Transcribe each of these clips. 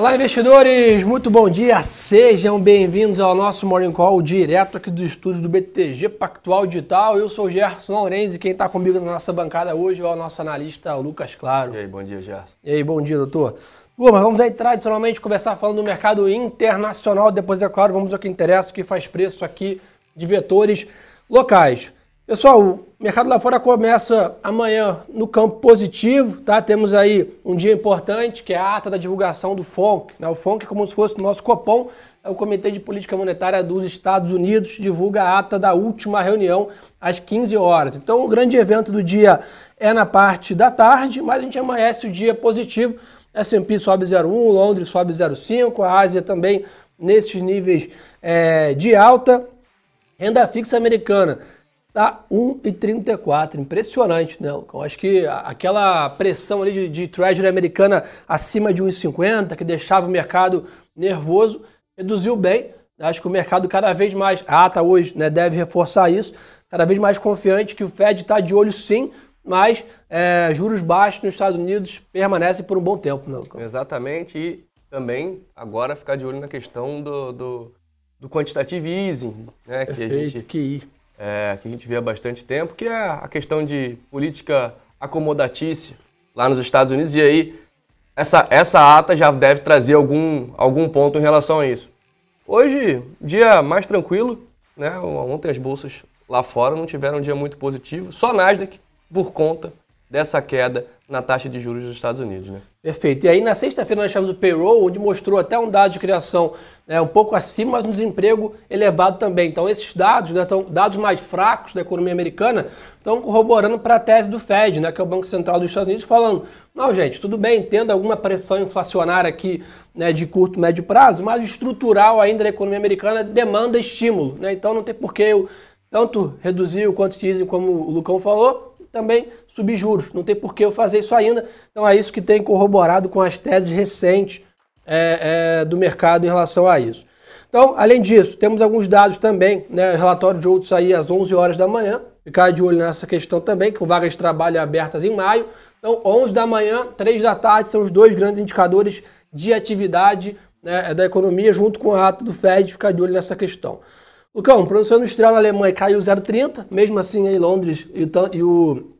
Olá, investidores! Muito bom dia! Sejam bem-vindos ao nosso Morning Call direto aqui dos estúdios do BTG Pactual Digital. Eu sou o Gerson Lourenço e quem está comigo na nossa bancada hoje é o nosso analista Lucas Claro. E aí, bom dia, Gerson. E aí, bom dia, doutor. Turma, vamos aí tradicionalmente começar falando do mercado internacional. Depois, é claro, vamos ao que interessa, o que faz preço aqui de vetores locais. Pessoal, o mercado lá fora começa amanhã no campo positivo, tá? Temos aí um dia importante, que é a ata da divulgação do FONC. Né? O FONC é como se fosse o nosso Copom, é o Comitê de Política Monetária dos Estados Unidos, divulga a ata da última reunião às 15 horas. Então, o grande evento do dia é na parte da tarde, mas a gente amanhece o dia positivo. S&P sobe 0,1, Londres sobe 0,5, a Ásia também nesses níveis é, de alta. Renda fixa americana Tá 1,34, impressionante, né? Eu acho que aquela pressão ali de, de Treasury americana acima de 1,50, que deixava o mercado nervoso, reduziu bem. Acho que o mercado cada vez mais, a ata hoje né, deve reforçar isso, cada vez mais confiante que o Fed está de olho sim, mas é, juros baixos nos Estados Unidos permanecem por um bom tempo. Né, Exatamente, e também agora ficar de olho na questão do, do, do quantitative easing, né? Perfeito, que a gente... Que é, que a gente vê há bastante tempo, que é a questão de política acomodatícia lá nos Estados Unidos. E aí, essa, essa ata já deve trazer algum, algum ponto em relação a isso. Hoje, dia mais tranquilo, né? Ontem as bolsas lá fora não tiveram um dia muito positivo, só Nasdaq por conta dessa queda na taxa de juros dos Estados Unidos. Né? Perfeito. E aí na sexta-feira nós tivemos o payroll, onde mostrou até um dado de criação né, um pouco acima, mas um desemprego elevado também. Então esses dados, né, tão, dados mais fracos da economia americana, estão corroborando para a tese do Fed, né, que é o Banco Central dos Estados Unidos, falando, não gente, tudo bem, entenda alguma pressão inflacionária aqui né, de curto, médio prazo, mas o estrutural ainda da economia americana demanda estímulo. Né? Então não tem por que eu tanto reduzir o quanto dizem, como o Lucão falou, também subir juros. Não tem por que eu fazer isso ainda. Então é isso que tem corroborado com as teses recentes é, é, do mercado em relação a isso. Então, além disso, temos alguns dados também, né? Relatório de outros aí às 11 horas da manhã. Ficar de olho nessa questão também, com vagas de trabalho abertas em maio. Então, 11 da manhã, 3 da tarde são os dois grandes indicadores de atividade né, da economia, junto com a ata do Fed, ficar de olho nessa questão. Lucão, produção industrial na Alemanha caiu 0,30, mesmo assim aí Londres e o,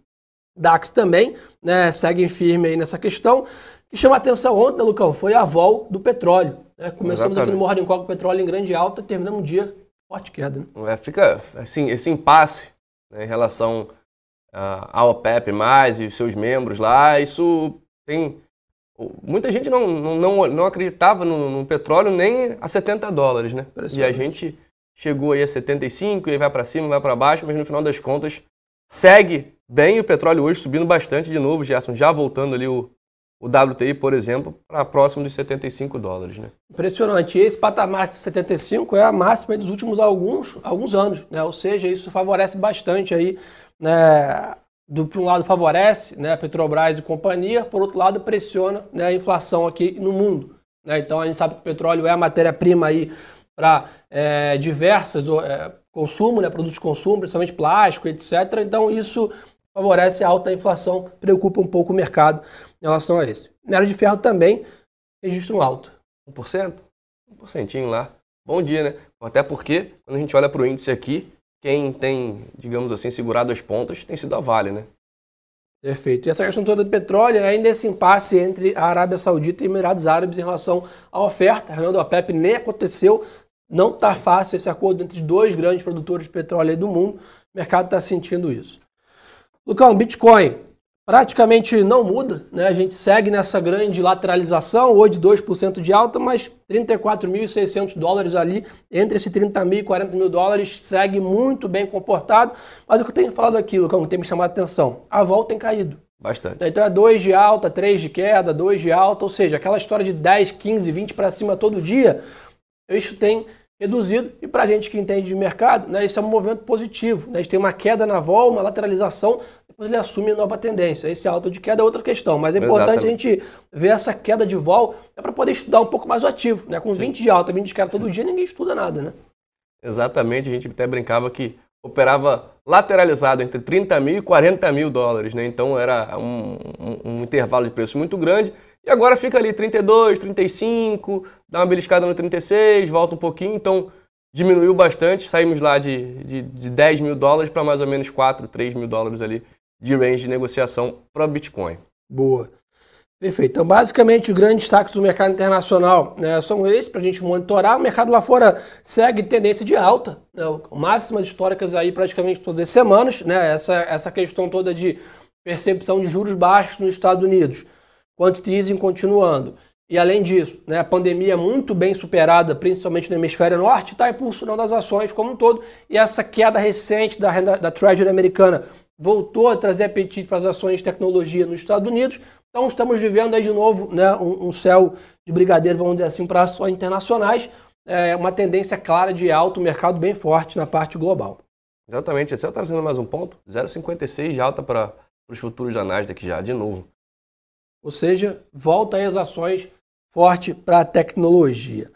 DAX também né, seguem firme aí nessa questão. O que chama atenção ontem, né, Lucão, foi a vol do petróleo. Né? Começamos Exatamente. aqui no Morning Call com o petróleo em grande alta, terminamos um dia forte queda. Né? É, fica assim, esse impasse né, em relação uh, ao OPEP+, e os seus membros lá, isso tem... Muita gente não, não, não acreditava no, no petróleo nem a 70 dólares, né? E a gente chegou aí a 75, e aí vai para cima, vai para baixo, mas no final das contas segue bem o petróleo hoje subindo bastante de novo, Gerson, já voltando ali o, o WTI, por exemplo, para próximo dos 75 dólares. Né? Impressionante. Esse patamar de 75 é a máxima dos últimos alguns, alguns anos, né? ou seja, isso favorece bastante aí, né? do, por um lado favorece né, Petrobras e companhia, por outro lado pressiona né, a inflação aqui no mundo. Né? Então a gente sabe que o petróleo é a matéria-prima aí para é, diversas é, consumo, né, produtos de consumo, principalmente plástico, etc. Então isso favorece a alta inflação, preocupa um pouco o mercado em relação a isso. Minério de ferro também registro alto. 1%? Um porcentinho lá. Bom dia, né? Até porque, quando a gente olha para o índice aqui, quem tem, digamos assim, segurado as pontas tem sido a Vale, né? Perfeito. E essa questão toda do petróleo, é ainda esse impasse entre a Arábia Saudita e Emirados Árabes em relação à oferta. A reunião do OPEP nem aconteceu, não está fácil esse acordo entre dois grandes produtores de petróleo do mundo. O mercado está sentindo isso. Lucão, Bitcoin praticamente não muda, né? A gente segue nessa grande lateralização, hoje 2% de alta, mas 34.600 dólares ali, entre esse 30 mil e 40 mil dólares, segue muito bem comportado. Mas o que eu tenho falado aqui, Lucão, que tem me chamado a atenção, a volta tem caído. Bastante. Então é 2 de alta, 3 de queda, 2 de alta, ou seja, aquela história de 10, 15, 20 para cima todo dia, isso tem reduzido. E para a gente que entende de mercado, né, isso é um movimento positivo. Né? A gente tem uma queda na vol, uma lateralização, depois ele assume nova tendência. Esse alto de queda é outra questão, mas é importante Exatamente. a gente ver essa queda de vol é para poder estudar um pouco mais o ativo. Né? Com Sim. 20 de alta, 20 de queda todo dia, ninguém estuda nada. Né? Exatamente, a gente até brincava que operava lateralizado entre 30 mil e 40 mil dólares, né? então era um, um, um intervalo de preço muito grande E agora fica ali 32, 35, dá uma beliscada no 36, volta um pouquinho, então diminuiu bastante. Saímos lá de, de, de 10 mil dólares para mais ou menos 4, 3 mil dólares ali de range de negociação para Bitcoin. Boa. Perfeito. Então, basicamente, os grandes destaques do mercado internacional né, são esses para a gente monitorar. O mercado lá fora segue tendência de alta, né, máximas históricas aí praticamente todas as semanas. Né, essa, essa questão toda de percepção de juros baixos nos Estados Unidos, quantity easing continuando. E além disso, né, a pandemia muito bem superada, principalmente no hemisfério norte, está impulsionando as ações como um todo. E essa queda recente da renda da Treasury americana voltou a trazer apetite para as ações de tecnologia nos Estados Unidos. Então estamos vivendo aí de novo né, um, um céu de brigadeiro, vamos dizer assim, para ações internacionais. É uma tendência clara de alto, mercado bem forte na parte global. Exatamente. Esse é trazendo mais um ponto. 0,56 de alta para os futuros da Nasdaq já, de novo. Ou seja, volta aí as ações forte para a tecnologia.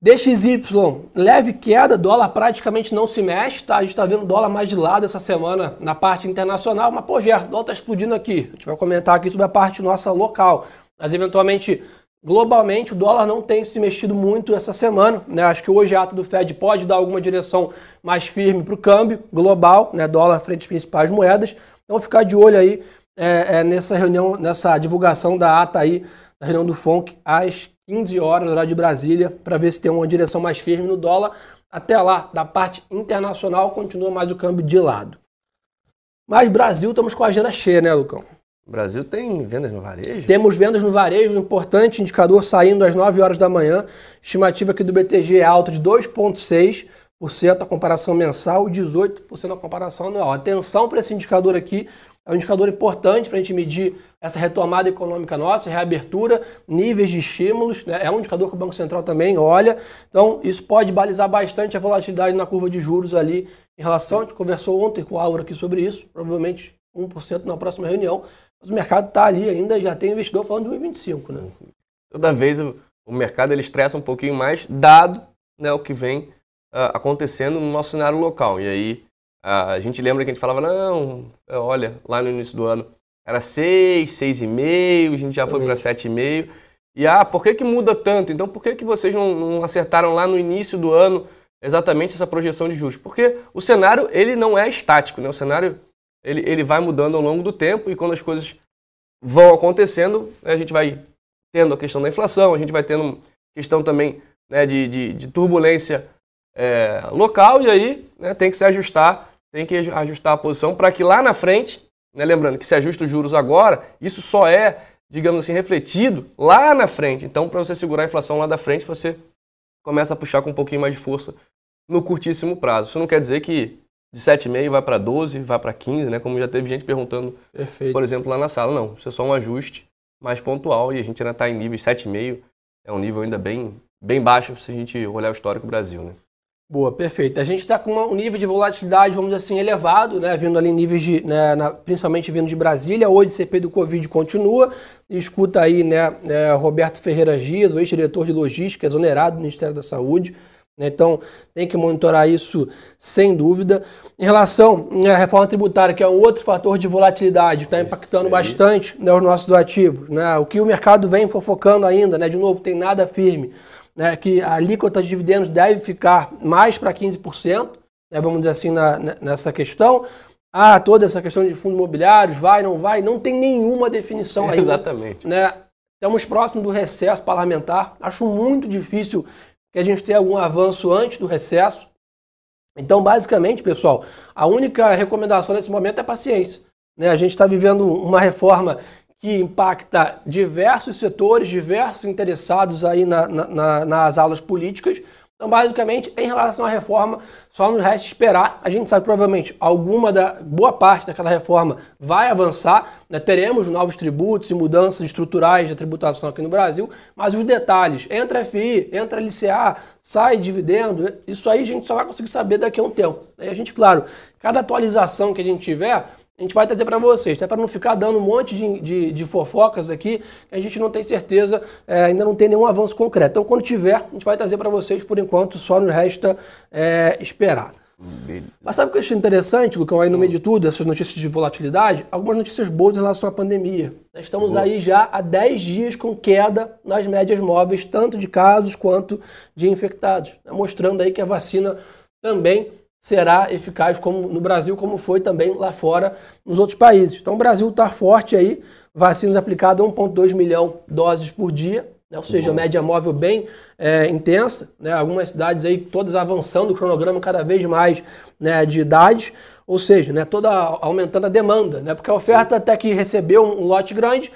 DXY, leve queda, dólar praticamente não se mexe, tá? A gente está vendo dólar mais de lado essa semana na parte internacional, mas pô, Gerto, o dólar está explodindo aqui. A gente vai comentar aqui sobre a parte nossa local. Mas eventualmente, globalmente, o dólar não tem se mexido muito essa semana, né? Acho que hoje a ata do Fed pode dar alguma direção mais firme para o câmbio global, né? Dólar frente às principais moedas. Então ficar de olho aí é, é, nessa reunião, nessa divulgação da ata aí, da reunião do FONC às 15 horas, horário de Brasília, para ver se tem uma direção mais firme no dólar. Até lá, da parte internacional, continua mais o câmbio de lado. Mas Brasil, estamos com a agenda cheia, né, Lucão? Brasil tem vendas no varejo? Temos vendas no varejo, importante indicador saindo às 9 horas da manhã. Estimativa aqui do BTG é alta de 2,6% a comparação mensal e 18% a comparação anual. Atenção para esse indicador aqui, é um indicador importante para a gente medir essa retomada econômica nossa, reabertura, níveis de estímulos. Né? É um indicador que o Banco Central também olha. Então, isso pode balizar bastante a volatilidade na curva de juros ali em relação. A gente conversou ontem com o Aura aqui sobre isso, provavelmente 1% na próxima reunião. Mas o mercado está ali ainda, já tem investidor falando de 1,25. Né? Toda vez o, mercado ele estressa um pouquinho mais, dado né, o que vem uh, acontecendo no nosso cenário local. E aí a gente lembra que a gente falava, não, é, olha, lá no início do ano era 6, 6,5, a gente já foi para 7,5. E ah, por que, que muda tanto? Então por que, que vocês não, não acertaram lá no início do ano exatamente essa projeção de juros? Porque o cenário ele não é estático, né? O cenário ele, ele vai mudando ao longo do tempo e quando as coisas vão acontecendo, a gente vai tendo a questão da inflação, a gente vai tendo questão também né, de, de, de turbulência é, local e aí né, tem que se ajustar, tem que ajustar a posição para que lá na frente, né, lembrando que se ajusta os juros agora, isso só é, digamos assim, refletido lá na frente. Então, para você segurar a inflação lá da frente, você começa a puxar com um pouquinho mais de força no curtíssimo prazo. Isso não quer dizer que de 7,5 vai para 12, vai para 15, né? Como já teve gente perguntando, Perfeito. por exemplo, lá na sala. Não, isso é só um ajuste mais pontual e a gente ainda está em nível 7,5. É um nível ainda bem, bem baixo se a gente olhar o histórico do Brasil, né? Boa, perfeito. A gente está com um nível de volatilidade, vamos dizer assim, elevado, né? Vindo ali níveis de, né, na, principalmente vindo de Brasília. Hoje o CP do Covid continua. Escuta aí, né, é, Roberto Ferreira Dias, o ex-diretor de logística, exonerado do Ministério da Saúde. Né? Então tem que monitorar isso sem dúvida. Em relação né, à reforma tributária, que é um outro fator de volatilidade, que está impactando bastante né, os nossos ativos. Né? O que o mercado vem fofocando ainda, né? De novo, tem nada firme né, que a alíquota de dividendos deve ficar mais para 15%, né, vamos dizer assim, na, nessa questão. Ah, toda essa questão de fundos imobiliários, vai, não vai, não tem nenhuma definição ainda. Exatamente. Né? Estamos próximos do recesso parlamentar. Acho muito difícil que a gente tenha algum avanço antes do recesso. Então, basicamente, pessoal, a única recomendação nesse momento é paciência. Né? A gente está vivendo uma reforma que impacta diversos setores, diversos interessados aí na, na, nas aulas políticas. Então, basicamente, em relação à reforma, só nos resta esperar. A gente sabe que provavelmente alguma da boa parte daquela reforma vai avançar. Né? Teremos novos tributos e mudanças estruturais da tributação aqui no Brasil, mas os detalhes, entra FI, entra LCA, sai dividendo, isso aí a gente só vai conseguir saber daqui a um tempo. E a gente, claro, cada atualização que a gente tiver, a gente vai trazer para vocês, até para não ficar dando um monte de, de, de, fofocas aqui, que a gente não tem certeza, é, ainda não tem nenhum avanço concreto. Então, quando tiver, a gente vai trazer para vocês, por enquanto, só nos resta é, esperar. Mas sabe o que eu achei interessante, Lucão, aí no meio de tudo, essas notícias de volatilidade? Algumas notícias boas em relação à pandemia. Nós estamos Boa. aí já há 10 dias com queda nas médias móveis, tanto de casos quanto de infectados, né? mostrando aí que a vacina também será eficaz como no Brasil, como foi também lá fora nos outros países. Então o Brasil está forte aí, vacinas aplicadas 1,2 milhão doses por dia, né? ou seja, média móvel bem é, intensa, né? algumas cidades aí todas avançando o cronograma cada vez mais né, de idade, ou seja, né, toda aumentando a demanda, né? porque a oferta Sim. até que recebeu um lote grande,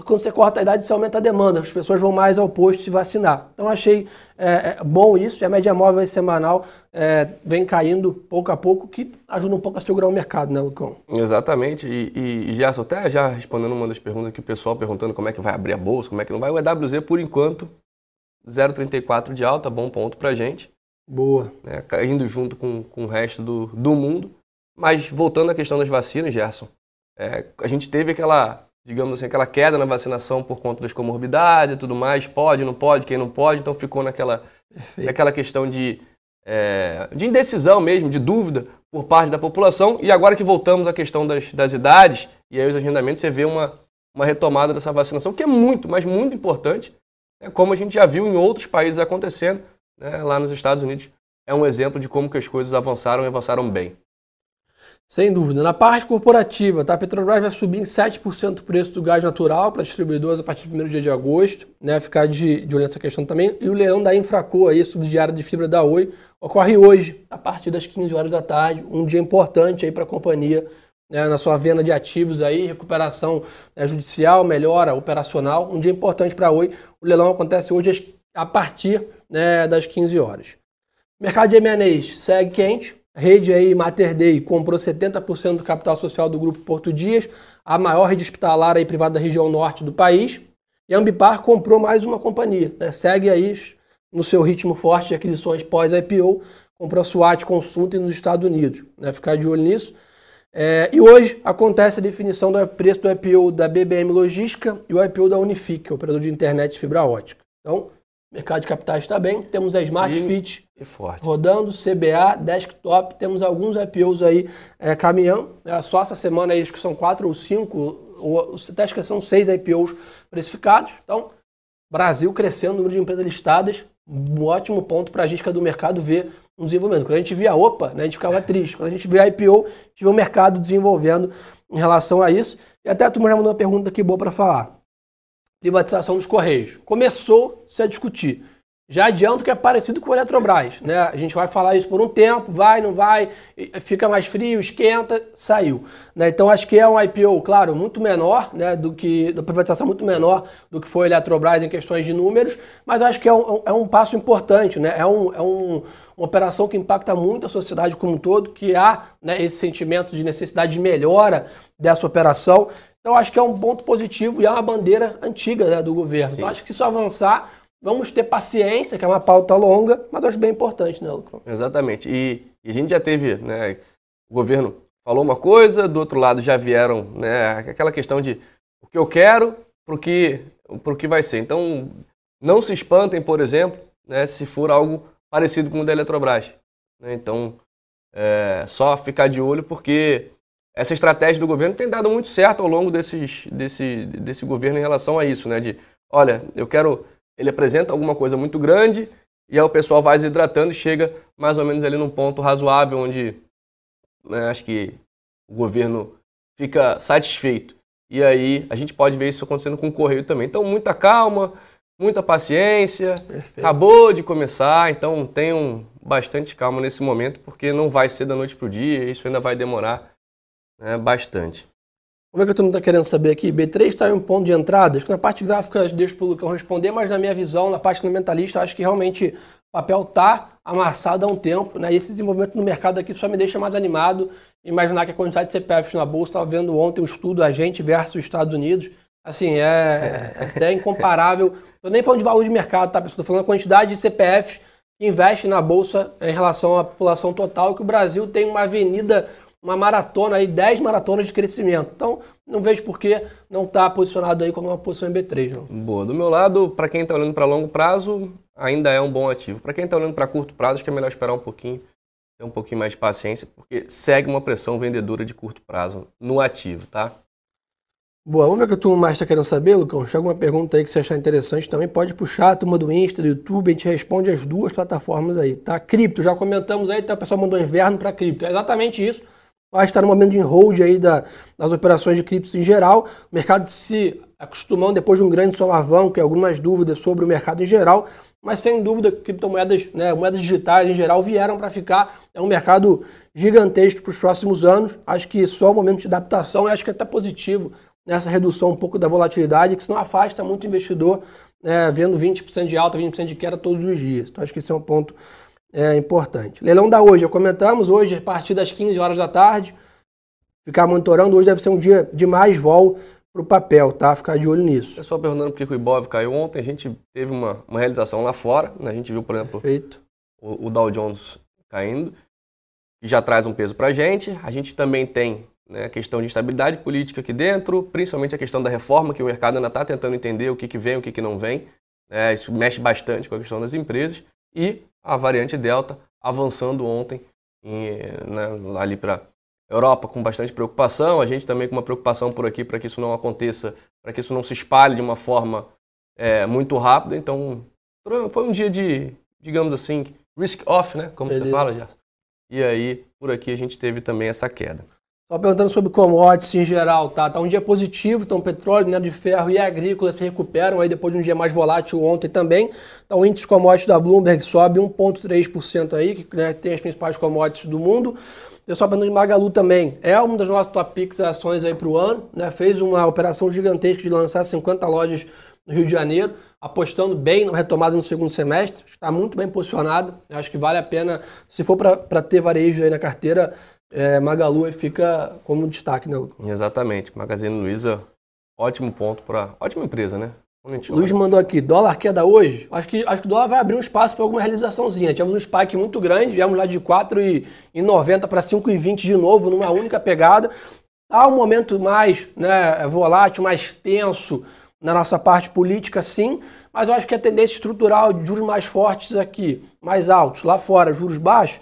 quando você corta a idade, você aumenta a demanda, as pessoas vão mais ao posto se vacinar. Então achei é, é bom isso, e a média móvel semanal é, vem caindo pouco a pouco, que ajuda um pouco a segurar o mercado, né, Lucão? Exatamente, e, e, e Gerson, até já respondendo uma das perguntas que o pessoal perguntando como é que vai abrir a bolsa, como é que não vai, o EWZ, por enquanto, 0,34 de alta, bom ponto pra gente. Boa. Né, indo junto com, com o resto do, do mundo. Mas voltando à questão das vacinas, Gerson, é, a gente teve aquela digamos assim, aquela queda na vacinação por conta das comorbidades e tudo mais, pode, não pode, quem não pode, então ficou naquela, naquela questão de, é, de indecisão mesmo, de dúvida por parte da população. E agora que voltamos à questão das, das idades e aí os agendamentos, você vê uma, uma retomada dessa vacinação, que é muito, mas muito importante, né, como a gente já viu em outros países acontecendo, né, lá nos Estados Unidos. É um exemplo de como que as coisas avançaram e avançaram bem. Sem dúvida. Na parte corporativa, tá? a Petrobras vai subir em 7% o preço do gás natural para distribuidores a partir do primeiro dia de agosto. Né? Ficar de, de olho nessa questão também. E o leilão da Infraco, aí, subsidiária de fibra da Oi, ocorre hoje, a partir das 15 horas da tarde. Um dia importante aí para a companhia né? na sua venda de ativos aí, recuperação né, judicial, melhora operacional. Um dia importante para a Oi. O leilão acontece hoje a partir né, das 15 horas. mercado de M&As segue quente rede aí, Mater Dei, comprou 70% do capital social do Grupo Porto Dias, a maior rede hospitalar aí privada da região norte do país. E a Ambipar comprou mais uma companhia. Né? Segue aí no seu ritmo forte de aquisições pós-IPO, comprou a SWAT Consulting nos Estados Unidos. Né? Ficar de olho nisso. É, e hoje acontece a definição do preço do IPO da BBM Logística e o IPO da Unifique, operador de internet de fibra ótica. Então, mercado de capitais está bem, temos a Smart Fit rodando, CBA, Desktop, temos alguns IPOs aí é, caminhando, é, só essa semana aí acho que são quatro ou cinco, ou, até acho que são seis IPOs precificados, então Brasil crescendo, número de empresas listadas, um ótimo ponto para a gente que é do mercado ver um desenvolvimento. Quando a gente via OPA, né, a gente ficava triste. Quando a gente vê a IPO, a gente vê o mercado desenvolvendo em relação a isso. E até a turma já mandou uma pergunta aqui boa para falar privatização dos Correios. Começou-se a discutir. Já adianto que é parecido com o Eletrobras. Né? A gente vai falar isso por um tempo, vai, não vai, fica mais frio, esquenta, saiu. Né? Então acho que é um IPO, claro, muito menor, né, do que, da privatização muito menor do que foi a Eletrobras em questões de números, mas acho que é um, é um passo importante, né? é, um, é um, uma operação que impacta muito a sociedade como um todo, que há né, esse sentimento de necessidade de melhora dessa operação. Então, acho que é um ponto positivo e é uma bandeira antiga né, do governo. Sim. Então, acho que isso avançar, vamos ter paciência, que é uma pauta longa, mas acho bem importante, né, Lucão? Exatamente. E, e, a gente já teve, né, o governo falou uma coisa, do outro lado já vieram, né, aquela questão de o que eu quero para o que, pro que vai ser. Então, não se espantem, por exemplo, né, se for algo parecido com o da Eletrobras. Né? Então, é, só ficar de olho porque essa estratégia do governo tem dado muito certo ao longo desses, desse, desse governo em relação a isso, né? De, olha, eu quero. Ele apresenta alguma coisa muito grande e aí o pessoal vai se hidratando e chega mais ou menos ali num ponto razoável onde né, acho que o governo fica satisfeito. E aí a gente pode ver isso acontecendo com o Correio também. Então, muita calma, muita paciência. Perfeito. Acabou de começar, então tenham bastante calma nesse momento, porque não vai ser da noite para o dia, isso ainda vai demorar né, bastante. Como é que todo mundo está querendo saber aqui? B3 está em um ponto de entrada. Acho que na parte gráfica deixo para o Lucão responder, mas na minha visão, na parte fundamentalista, acho que realmente o papel está amassado há um tempo. Né? E esse desenvolvimento no mercado aqui só me deixa mais animado. Imaginar que a quantidade de CPFs na Bolsa, estava vendo ontem um estudo, a gente versus Estados Unidos. Assim, é, é até incomparável. Estou nem falando de valor de mercado, tá, pessoal? Estou falando da quantidade de CPFs que investem na Bolsa em relação à população total, que o Brasil tem uma avenida uma maratona aí, 10 maratonas de crescimento. Então, não vejo por que não estar tá posicionado aí como uma posição em B3. Não. Boa. Do meu lado, para quem está olhando para longo prazo, ainda é um bom ativo. Para quem está olhando para curto prazo, acho que é melhor esperar um pouquinho. ter um pouquinho mais de paciência, porque segue uma pressão vendedora de curto prazo no ativo, tá? Boa, vamos ver o que a turma mais está querendo saber, Lucão. Chega uma pergunta aí que você achar interessante também, pode puxar a turma do Insta, do YouTube, a gente responde as duas plataformas aí, tá? Cripto, já comentamos aí, tá? o pessoal mandou inverno para cripto. É exatamente isso. Vai estar no momento de hold aí da, das operações de criptos em geral. O mercado se acostumando depois de um grande solavanco, algumas dúvidas sobre o mercado em geral, mas sem dúvida criptomoedas, né, moedas digitais em geral vieram para ficar. É um mercado gigantesco para os próximos anos. Acho que só o momento de adaptação, acho que é até positivo nessa redução um pouco da volatilidade, que senão afasta muito o investidor, né, vendo 20% de alta, 20% de queda todos os dias. Então acho que esse é um ponto é, importante. Leilão da hoje, já comentamos, hoje a partir das 15 horas da tarde, ficar monitorando, hoje deve ser um dia de mais vol para o papel, tá? Ficar de olho nisso. Pessoal perguntando por que o Ibov caiu ontem, a gente teve uma, uma realização lá fora, né? a gente viu, por exemplo, o, o Dow Jones caindo, que já traz um peso para a gente. A gente também tem né, a questão de estabilidade política aqui dentro, principalmente a questão da reforma, que o mercado ainda está tentando entender o que, que vem, o que, que não vem. Né, isso mexe bastante com a questão das empresas. E a variante Delta avançando ontem em, né, ali para Europa com bastante preocupação, a gente também com uma preocupação por aqui para que isso não aconteça, para que isso não se espalhe de uma forma é, muito rápida. Então, foi um dia de, digamos assim, risk off, né? Como Beleza. você fala, já. E aí, por aqui a gente teve também essa queda. Só perguntando sobre commodities em geral, tá? Tá um dia positivo, então petróleo, minério de ferro e agrícola se recuperam aí depois de um dia mais volátil ontem também. Então o índice commodities da Bloomberg sobe 1,3% aí, que né, tem as principais commodities do mundo. Pessoal perguntando de Magalu também. É uma das nossas top picks ações aí para o ano, né? Fez uma operação gigantesca de lançar 50 lojas no Rio de Janeiro, apostando bem na retomada no segundo semestre. Está muito bem posicionado. Acho que vale a pena, se for para ter varejo aí na carteira, é, Magalu fica como destaque, né, Lucas? Exatamente. Magazine Luiza, ótimo ponto para. Ótima empresa, né? Luiz mandou aqui, dólar queda hoje? Acho que, acho que o dólar vai abrir um espaço para alguma realizaçãozinha. Tivemos um spike muito grande, viemos lá de 4,90 para 5,20 de novo, numa única pegada. Há um momento mais né, volátil, mais tenso na nossa parte política, sim, mas eu acho que a tendência estrutural de juros mais fortes aqui, mais altos, lá fora, juros baixos,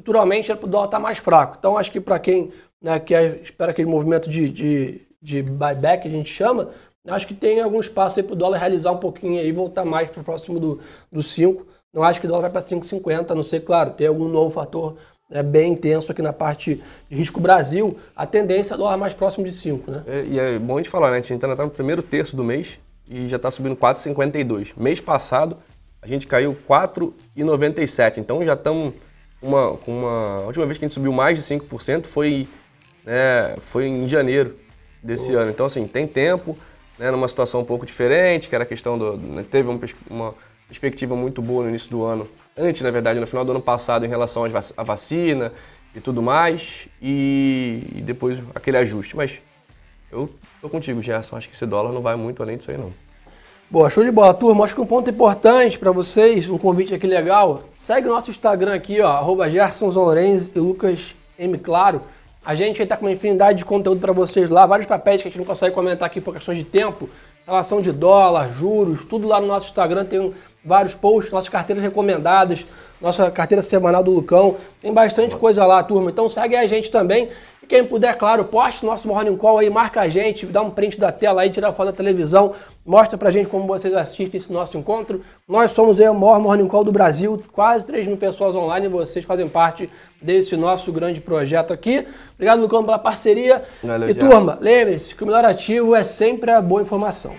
estruturalmente o dólar está mais fraco. Então, acho que para quem né, quer, espera aquele movimento de, de, de buyback, a gente chama, acho que tem algum espaço para o dólar realizar um pouquinho e voltar mais para o próximo do, do 5. Não acho que o dólar vai para 5,50, a não ser, claro, ter algum novo fator né, bem intenso aqui na parte de risco Brasil. A tendência é dólar mais próximo de 5. Né? É, e é bom a gente falar, né? A gente ainda está no primeiro terço do mês e já está subindo 4,52. Mês passado, a gente caiu 4,97. Então já estamos uma, com uma. A última vez que a gente subiu mais de 5% foi, né, foi em janeiro desse ano. Então, assim, tem tempo, né, numa situação um pouco diferente, que era a questão do. Né, teve uma, uma, perspectiva muito boa no início do ano, antes, na verdade, no final do ano passado, em relação à vacina e tudo mais, e, e depois aquele ajuste. Mas eu tô contigo, Gerson. Acho que esse dólar não vai muito além disso aí, não. Boa, show de bola, turma. Acho que um ponto importante para vocês, um convite aqui legal. Segue o nosso Instagram aqui, ó, arroba e Lucas M. Claro. A gente estar com uma infinidade de conteúdo para vocês lá, vários papéis que a gente não consegue comentar aqui por questões de tempo, relação de dólar, juros, tudo lá no nosso Instagram. Tem vários posts, nossas carteiras recomendadas, nossa carteira semanal do Lucão. Tem bastante coisa lá, turma. Então segue a gente também. Quem puder, claro, poste nosso Morning Call aí, marca a gente, dá um print da tela aí, tira a foto da televisão, mostra pra gente como vocês assistem esse nosso encontro. Nós somos aí, o maior Morning Call do Brasil, quase 3 mil pessoas online, e vocês fazem parte desse nosso grande projeto aqui. Obrigado, Lucão, pela parceria. Valeu, e turma, lembre-se que o melhor ativo é sempre a boa informação.